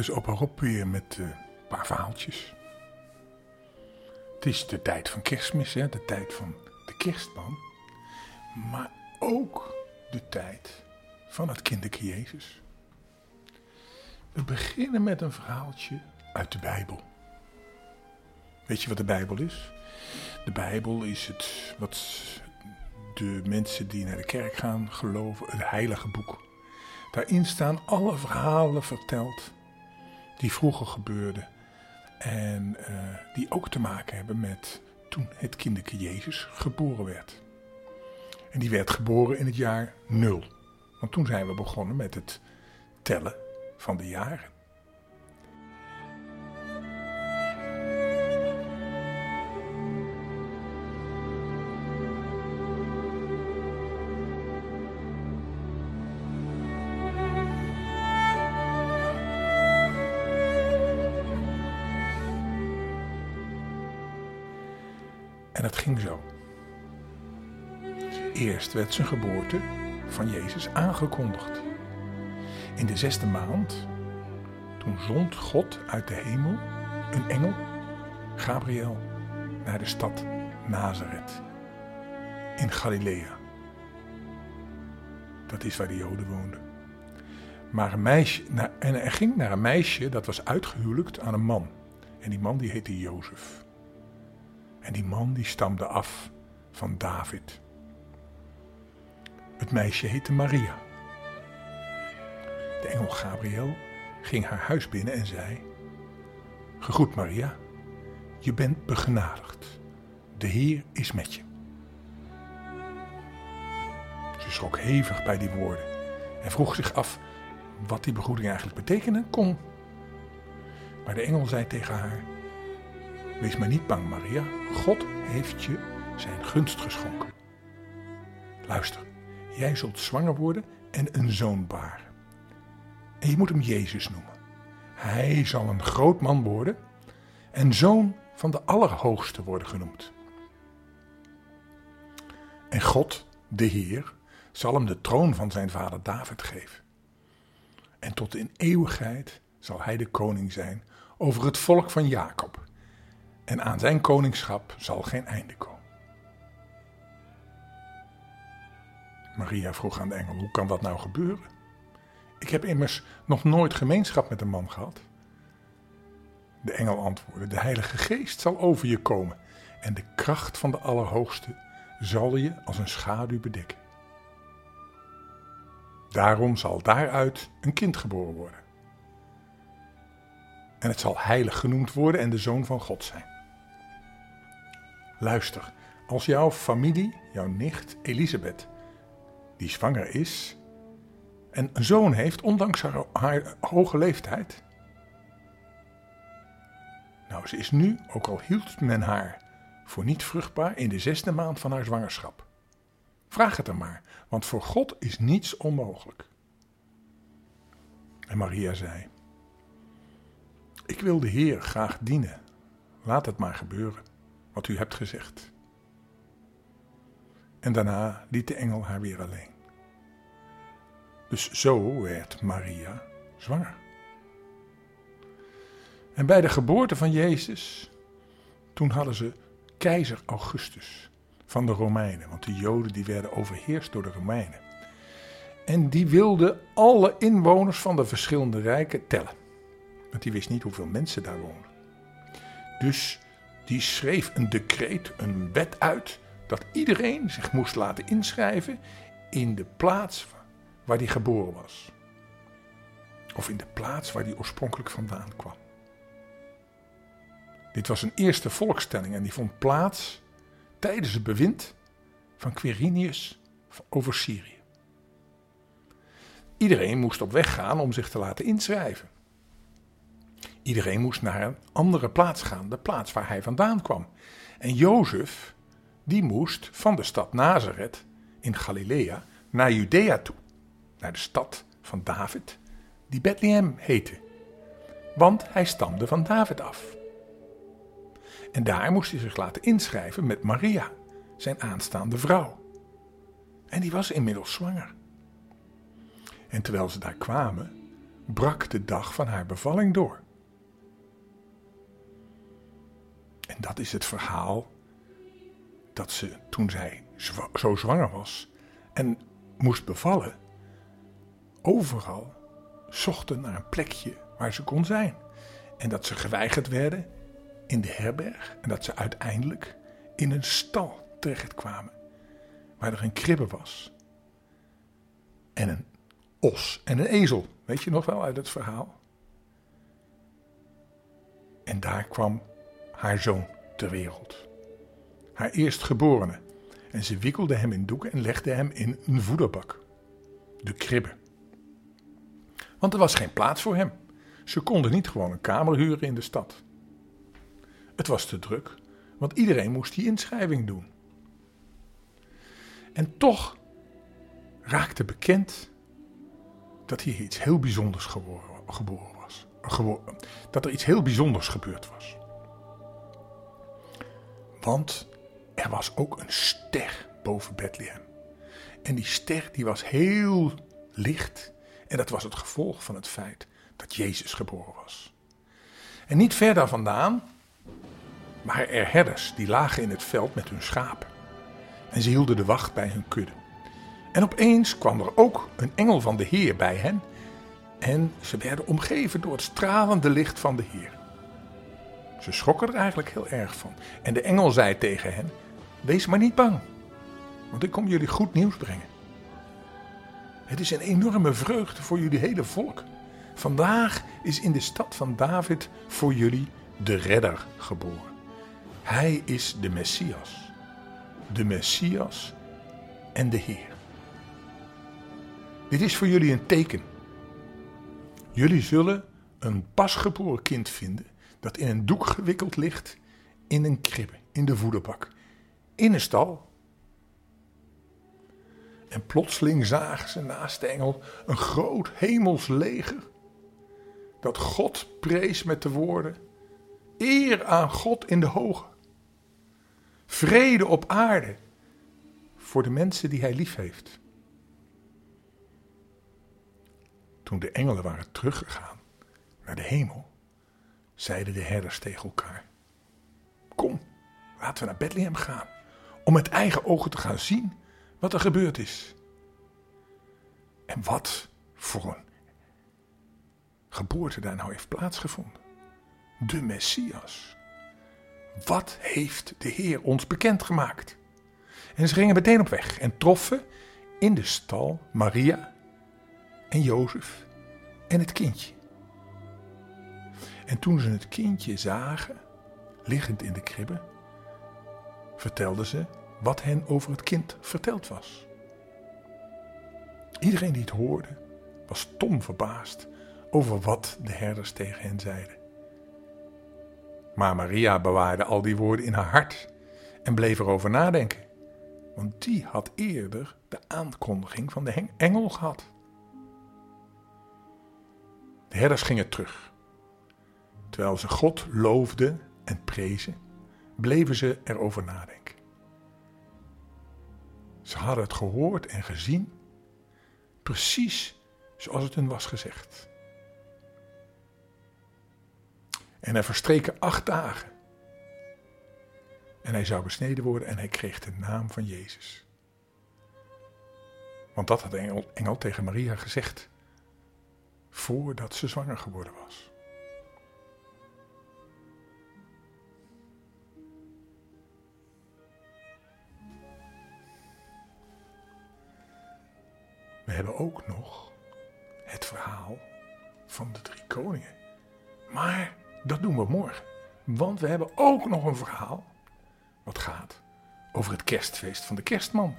Hier is opa Rob weer met eh, een paar verhaaltjes. Het is de tijd van kerstmis, hè? de tijd van de kerstman. Maar ook de tijd van het kinderke Jezus. We beginnen met een verhaaltje uit de Bijbel. Weet je wat de Bijbel is? De Bijbel is het wat de mensen die naar de kerk gaan geloven, het heilige boek. Daarin staan alle verhalen verteld die vroeger gebeurden en uh, die ook te maken hebben met toen het kinderke Jezus geboren werd. En die werd geboren in het jaar nul. Want toen zijn we begonnen met het tellen van de jaren. En het ging zo. Eerst werd zijn geboorte van Jezus aangekondigd. In de zesde maand, toen zond God uit de hemel een engel, Gabriel, naar de stad Nazareth in Galilea. Dat is waar de Joden woonden. Maar een meisje, en er ging naar een meisje dat was uitgehuwelijkt aan een man. En die man die heette Jozef. En die man die stamde af van David. Het meisje heette Maria. De engel Gabriel ging haar huis binnen en zei: Gegroet Maria, je bent begenadigd. De Heer is met je. Ze schrok hevig bij die woorden en vroeg zich af wat die begroeting eigenlijk betekenen kon. Maar de engel zei tegen haar: Wees maar niet bang, Maria. God heeft je zijn gunst geschonken. Luister, jij zult zwanger worden en een zoon baren. En je moet hem Jezus noemen. Hij zal een groot man worden en zoon van de Allerhoogste worden genoemd. En God, de Heer, zal hem de troon van zijn vader David geven. En tot in eeuwigheid zal hij de koning zijn over het volk van Jacob en aan zijn koningschap zal geen einde komen. Maria vroeg aan de engel: Hoe kan dat nou gebeuren? Ik heb immers nog nooit gemeenschap met een man gehad. De engel antwoordde: De Heilige Geest zal over je komen en de kracht van de Allerhoogste zal je als een schaduw bedekken. Daarom zal daaruit een kind geboren worden. En het zal heilig genoemd worden en de zoon van God zijn. Luister, als jouw familie, jouw nicht Elisabeth, die zwanger is en een zoon heeft, ondanks haar, hoge leeftijd. Nou, ze is nu, ook al hield men haar voor niet vruchtbaar, in de zesde maand van haar zwangerschap. Vraag het er maar, want voor God is niets onmogelijk. En Maria zei: Ik wil de Heer graag dienen. Laat het maar gebeuren wat u hebt gezegd. En daarna liet de engel haar weer alleen. Dus zo werd Maria zwanger. En bij de geboorte van Jezus, toen hadden ze keizer Augustus van de Romeinen, want de Joden die werden overheerst door de Romeinen. En die wilde alle inwoners van de verschillende rijken tellen. Want die wist niet hoeveel mensen daar wonen. Dus die schreef een decreet, een wet uit, dat iedereen zich moest laten inschrijven in de plaats waar hij geboren was. Of in de plaats waar hij oorspronkelijk vandaan kwam. Dit was een eerste volkstelling en die vond plaats tijdens het bewind van Quirinius over Syrië. Iedereen moest op weg gaan om zich te laten inschrijven. Iedereen moest naar een andere plaats gaan, de plaats waar hij vandaan kwam. En Jozef, die moest van de stad Nazareth in Galilea naar Judea toe, naar de stad van David, die Bethlehem heette. Want hij stamde van David af. En daar moest hij zich laten inschrijven met Maria, zijn aanstaande vrouw. En die was inmiddels zwanger. En terwijl ze daar kwamen, brak de dag van haar bevalling door. Dat is het verhaal dat ze toen zij zo zwanger was en moest bevallen, overal zochten naar een plekje waar ze kon zijn. En dat ze geweigerd werden in de herberg en dat ze uiteindelijk in een stal terechtkwamen waar er een kribbe was en een os en een ezel. Weet je nog wel uit het verhaal? En daar kwam haar zoon ter wereld. Haar eerstgeborene. En ze wikkelde hem in doeken en legde hem in een voederbak. De kribbe. Want er was geen plaats voor hem. Ze konden niet gewoon een kamer huren in de stad. Het was te druk, want iedereen moest die inschrijving doen. En toch raakte bekend dat hier iets heel bijzonders geboren, was. dat er iets heel bijzonders gebeurd was. Want er was ook een ster boven Bethlehem. En die ster die was heel licht. En dat was het gevolg van het feit dat Jezus geboren was. En niet verder vandaan waren er herders die lagen in het veld met hun schapen. En ze hielden de wacht bij hun kudde. En opeens kwam er ook een engel van de Heer bij hen. En ze werden omgeven door het stralende licht van de Heer. Ze schrokken er eigenlijk heel erg van. En de engel zei tegen hen: Wees maar niet bang, want ik kom jullie goed nieuws brengen. Het is een enorme vreugde voor jullie hele volk. Vandaag is in de stad van David voor jullie de redder geboren. Hij is de Messias. De Messias en de Heer. Dit is voor jullie een teken. Jullie zullen een pasgeboren kind vinden dat in een doek gewikkeld ligt in een kribbe, in de voederbak, in een stal. En plotseling zagen ze naast de engel een groot hemels leger dat God prees met de woorden: Eer aan God in de hoge, vrede op aarde voor de mensen die hij lief heeft. Toen de engelen waren teruggegaan naar de hemel, zeiden de herders tegen elkaar: Kom, laten we naar Bethlehem gaan, om met eigen ogen te gaan zien wat er gebeurd is. En wat voor een geboorte daar nou heeft plaatsgevonden. De Messias. Wat heeft de Heer ons bekendgemaakt? En ze gingen meteen op weg en troffen in de stal Maria en Jozef en het kindje. En toen ze het kindje zagen, liggend in de kribbe, vertelden ze wat hen over het kind verteld was. Iedereen die het hoorde, was stom verbaasd over wat de herders tegen hen zeiden. Maar Maria bewaarde al die woorden in haar hart en bleef erover nadenken, want die had eerder de aankondiging van de engel gehad. De herders gingen terug. Terwijl ze God loofden en prezen, bleven ze erover nadenken. Ze hadden het gehoord en gezien, precies zoals het hun was gezegd. En er verstreken acht dagen. En hij zou besneden worden en hij kreeg de naam van Jezus. Want dat had de engel, engel tegen Maria gezegd. Voordat ze zwanger geworden was. We hebben ook nog het verhaal van de drie koningen. Maar dat doen we morgen. Want we hebben ook nog een verhaal wat gaat over het kerstfeest van de kerstman.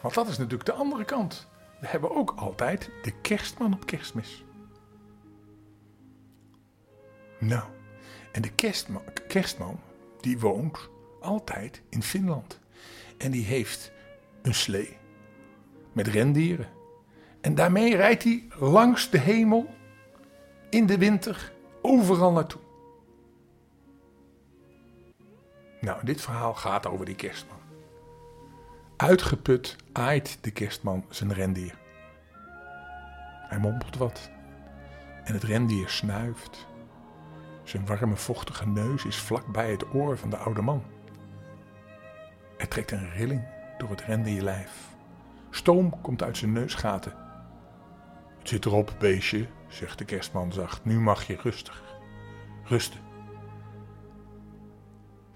Want dat is natuurlijk de andere kant. We hebben ook altijd de kerstman op kerstmis. Nou, en de kerstman, kerstman die woont altijd in Finland. En die heeft een slee met rendieren. En daarmee rijdt hij langs de hemel in de winter overal naartoe. Nou, dit verhaal gaat over die kerstman. Uitgeput aait de kerstman zijn rendier. Hij mompelt wat en het rendier snuift. Zijn warme, vochtige neus is vlak bij het oor van de oude man. Er trekt een rilling door het rendierlijf. Stoom komt uit zijn neusgaten. Het zit erop, beestje, zegt de kerstman zacht. Nu mag je rustig. Rusten.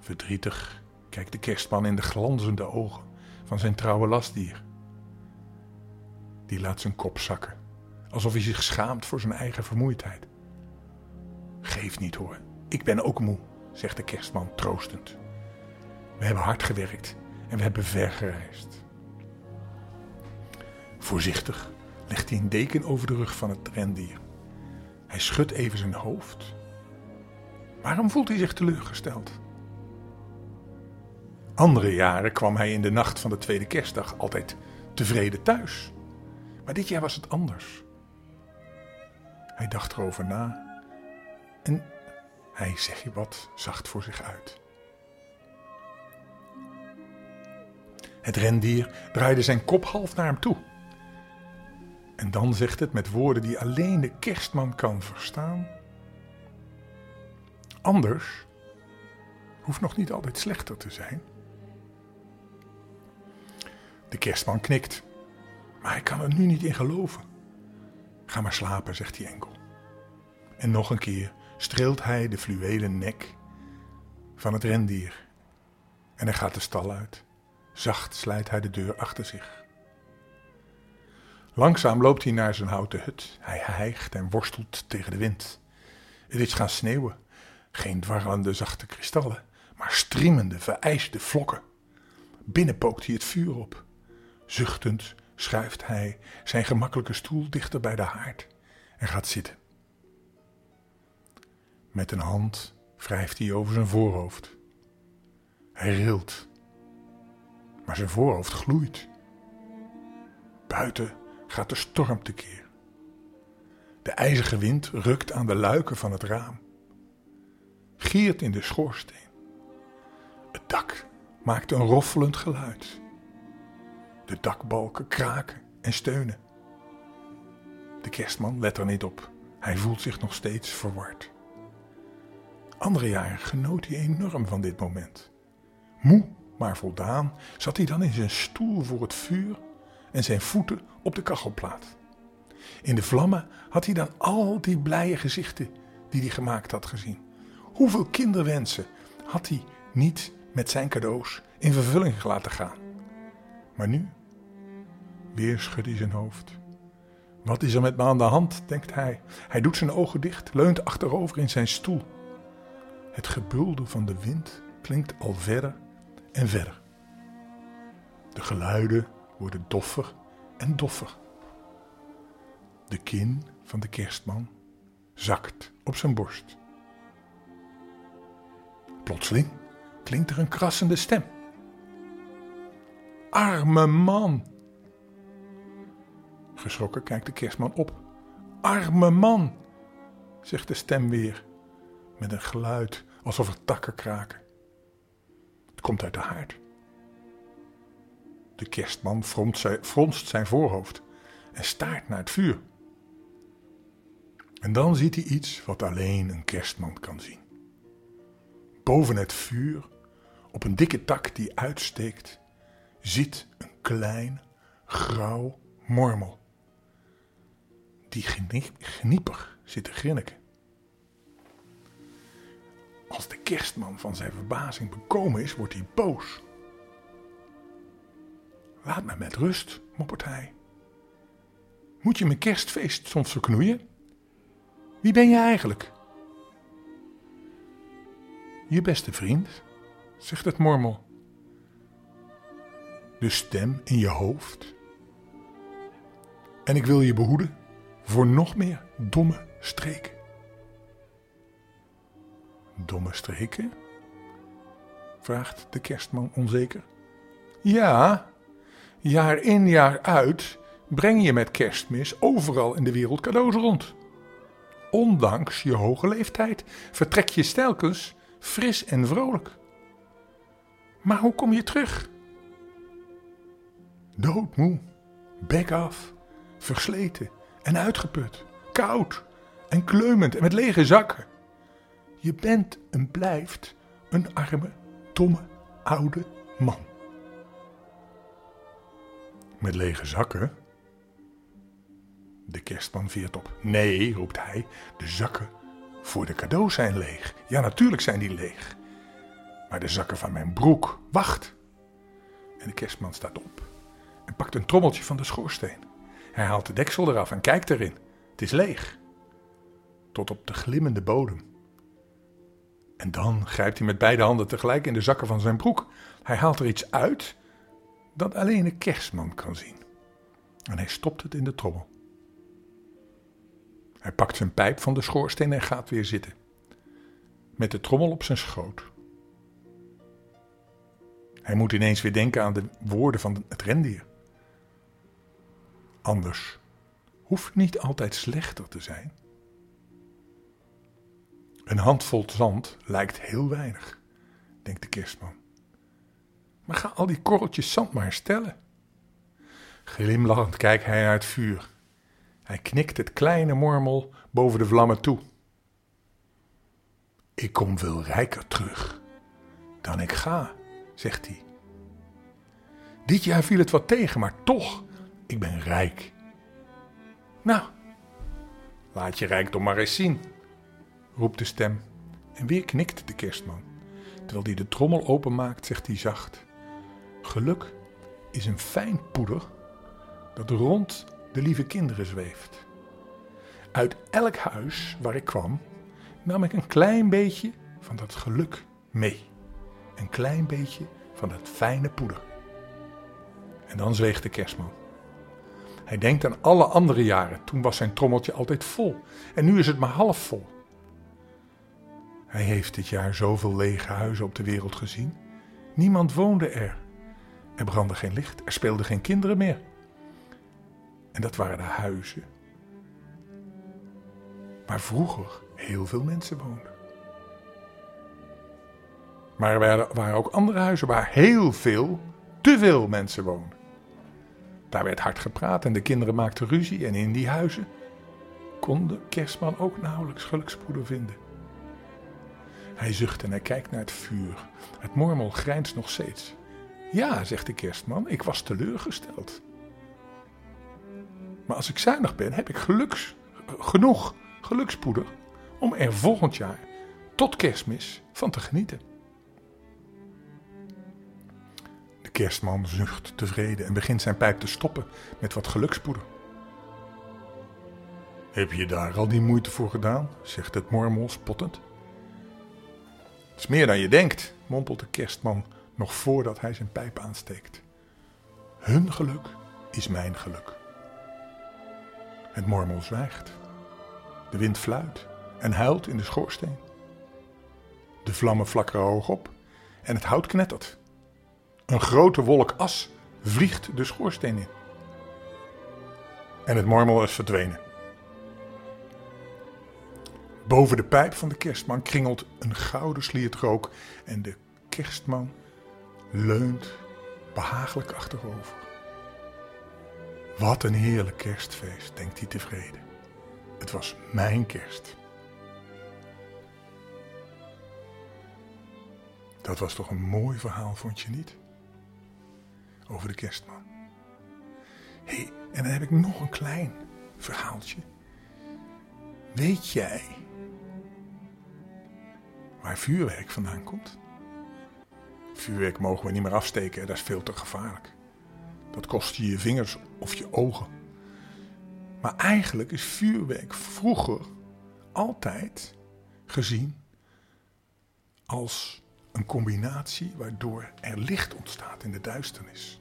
Verdrietig kijkt de kerstman in de glanzende ogen van zijn trouwe lastdier. Die laat zijn kop zakken, alsof hij zich schaamt voor zijn eigen vermoeidheid. Geef niet hoor, ik ben ook moe, zegt de kerstman troostend. We hebben hard gewerkt en we hebben ver gereisd. Voorzichtig legt hij een deken over de rug van het rendier. Hij schudt even zijn hoofd. Waarom voelt hij zich teleurgesteld? Andere jaren kwam hij in de nacht van de tweede kerstdag altijd tevreden thuis. Maar dit jaar was het anders. Hij dacht erover na en hij zeg je wat zacht voor zich uit. Het rendier draaide zijn kop half naar hem toe. En dan zegt het met woorden die alleen de kerstman kan verstaan. Anders hoeft nog niet altijd slechter te zijn. De kerstman knikt, maar hij kan er nu niet in geloven. Ga maar slapen, zegt hij enkel. En nog een keer streelt hij de fluwelen nek van het rendier. En hij gaat de stal uit. Zacht slijt hij de deur achter zich. Langzaam loopt hij naar zijn houten hut. Hij hijgt en worstelt tegen de wind. Het is gaan sneeuwen. Geen dwarrelende zachte kristallen, maar striemende, vereiste vlokken. Binnen pookt hij het vuur op. Zuchtend schuift hij zijn gemakkelijke stoel dichter bij de haard en gaat zitten. Met een hand wrijft hij over zijn voorhoofd. Hij rilt, maar zijn voorhoofd gloeit. Buiten gaat de storm tekeer. De ijzige wind rukt aan de luiken van het raam, giert in de schoorsteen. Het dak maakt een roffelend geluid. De dakbalken kraken en steunen. De kerstman let er niet op. Hij voelt zich nog steeds verward. Andere jaren genoot hij enorm van dit moment. Moe, maar voldaan, zat hij dan in zijn stoel voor het vuur en zijn voeten op de kachelplaat. In de vlammen had hij dan al die blije gezichten die hij gemaakt had gezien. Hoeveel kinderwensen had hij niet met zijn cadeaus in vervulling laten gaan? Maar nu, weer schudt hij zijn hoofd. Wat is er met me aan de hand, denkt hij. Hij doet zijn ogen dicht, leunt achterover in zijn stoel. Het gebulder van de wind klinkt al verder en verder. De geluiden worden doffer en doffer. De kin van de kerstman zakt op zijn borst. Plotseling klinkt er een krassende stem. Arme man! Geschrokken kijkt de kerstman op. Arme man! zegt de stem weer, met een geluid alsof er takken kraken. Het komt uit de haard. De kerstman fronst zijn voorhoofd en staart naar het vuur. En dan ziet hij iets wat alleen een kerstman kan zien. Boven het vuur, op een dikke tak die uitsteekt, zit een klein, grauw mormel. Die geniepig zit te grinniken. Als de kerstman van zijn verbazing bekomen is, wordt hij boos. Laat me met rust, moppert hij. Moet je mijn kerstfeest soms verknoeien? Wie ben je eigenlijk? Je beste vriend, zegt het mormel. De stem in je hoofd. En ik wil je behoeden voor nog meer domme streken. Domme streken? vraagt de kerstman onzeker. Ja, jaar in jaar uit breng je met kerstmis overal in de wereld cadeaus rond. Ondanks je hoge leeftijd vertrek je stelkens fris en vrolijk. Maar hoe kom je terug? Doodmoe, bek af, versleten en uitgeput, koud en kleumend en met lege zakken. Je bent en blijft een arme, domme, oude man. Met lege zakken? De kerstman veert op. Nee, roept hij, de zakken voor de cadeaus zijn leeg. Ja, natuurlijk zijn die leeg. Maar de zakken van mijn broek, wacht. En de kerstman staat op en pakt een trommeltje van de schoorsteen. Hij haalt de deksel eraf en kijkt erin. Het is leeg. Tot op de glimmende bodem. En dan grijpt hij met beide handen tegelijk in de zakken van zijn broek. Hij haalt er iets uit dat alleen een kerstman kan zien. En hij stopt het in de trommel. Hij pakt zijn pijp van de schoorsteen en gaat weer zitten. Met de trommel op zijn schoot. Hij moet ineens weer denken aan de woorden van het rendier. Anders hoeft niet altijd slechter te zijn. Een handvol zand lijkt heel weinig, denkt de kerstman. Maar ga al die korreltjes zand maar stellen. Glimlachend kijkt hij naar het vuur. Hij knikt het kleine mormel boven de vlammen toe. Ik kom veel rijker terug dan ik ga, zegt hij. Dit jaar viel het wat tegen, maar toch, ik ben rijk. Nou, laat je rijkdom maar eens zien, roept de stem. En weer knikt de kerstman. Terwijl hij de trommel openmaakt, zegt hij zacht: Geluk is een fijn poeder dat rond de lieve kinderen zweeft. Uit elk huis waar ik kwam, nam ik een klein beetje van dat geluk mee. Een klein beetje van dat fijne poeder. En dan zweegt de kerstman. Hij denkt aan alle andere jaren. Toen was zijn trommeltje altijd vol. En nu is het maar half vol. Hij heeft dit jaar zoveel lege huizen op de wereld gezien. Niemand woonde er. Er brandde geen licht. Er speelden geen kinderen meer. En dat waren de huizen waar vroeger heel veel mensen woonden. Maar er waren ook andere huizen waar heel veel, te veel mensen woonden. Daar werd hard gepraat en de kinderen maakten ruzie. En in die huizen kon de kerstman ook nauwelijks gelukspoeder vinden. Hij zucht en hij kijkt naar het vuur. Het mormel grijnst nog steeds. Ja, zegt de kerstman, ik was teleurgesteld. Maar als ik zuinig ben, heb ik geluks, genoeg gelukspoeder om er volgend jaar tot kerstmis van te genieten. De kerstman zucht tevreden en begint zijn pijp te stoppen met wat gelukspoeder. Heb je daar al die moeite voor gedaan? zegt het mormel spottend. Het is meer dan je denkt, mompelt de kerstman nog voordat hij zijn pijp aansteekt. Hun geluk is mijn geluk. Het mormel zwijgt. De wind fluit en huilt in de schoorsteen. De vlammen flakkeren hoog op en het hout knettert. Een grote wolk as vliegt de schoorsteen in. En het mormel is verdwenen. Boven de pijp van de kerstman kringelt een gouden sliert rook en de kerstman leunt behagelijk achterover. Wat een heerlijk kerstfeest, denkt hij tevreden. Het was mijn kerst. Dat was toch een mooi verhaal, vond je niet? Over de kerstman. Hé, hey, en dan heb ik nog een klein verhaaltje. Weet jij waar vuurwerk vandaan komt? Vuurwerk mogen we niet meer afsteken, dat is veel te gevaarlijk. Dat kost je je vingers of je ogen. Maar eigenlijk is vuurwerk vroeger altijd gezien als een combinatie waardoor er licht ontstaat in de duisternis.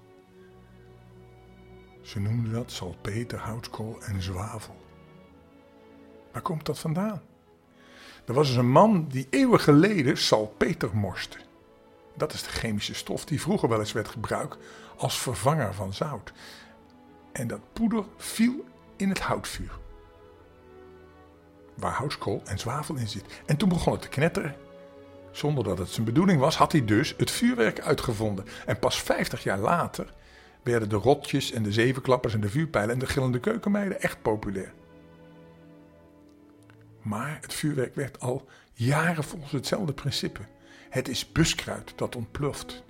Ze noemden dat salpeter, houtkool en zwavel. Waar komt dat vandaan? Er was dus een man die eeuwen geleden salpeter morste. Dat is de chemische stof die vroeger wel eens werd gebruikt als vervanger van zout. En dat poeder viel in het houtvuur. Waar houtskool en zwavel in zit. En toen begon het te knetteren. Zonder dat het zijn bedoeling was, had hij dus het vuurwerk uitgevonden. En pas 50 jaar later werden de rotjes en de zevenklappers en de vuurpijlen en de gillende keukenmeiden echt populair. Maar het vuurwerk werd al jaren volgens hetzelfde principe. Het is buskruid dat ontploft.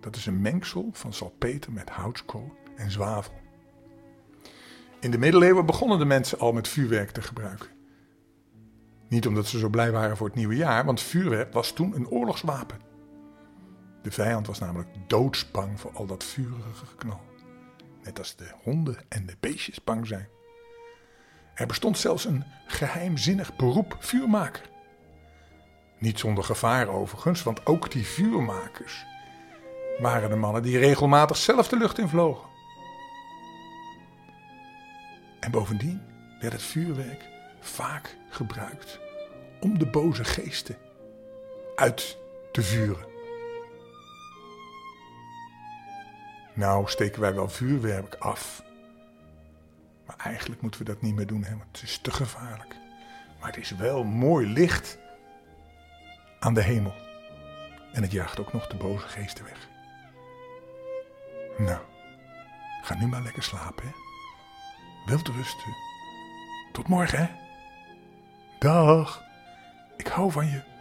Dat is een mengsel van salpeter met houtskool en zwavel. In de middeleeuwen begonnen de mensen al met vuurwerk te gebruiken. Niet omdat ze zo blij waren voor het nieuwe jaar, want vuurwerk was toen een oorlogswapen. De vijand was namelijk doodsbang voor al dat vurige geknal. Net als de honden en de beestjes bang zijn. Er bestond zelfs een geheimzinnig beroep vuurmaker. Niet zonder gevaar overigens, want ook die vuurmakers waren de mannen die regelmatig zelf de lucht in vlogen. En bovendien werd het vuurwerk vaak gebruikt om de boze geesten uit te vuren. Nou steken wij wel vuurwerk af. Maar eigenlijk moeten we dat niet meer doen, hè, want het is te gevaarlijk. Maar het is wel mooi licht aan de hemel. En het jaagt ook nog de boze geesten weg. Nou, ga nu maar lekker slapen, hè. Wilt rusten. Tot morgen, hè. Dag. Ik hou van je.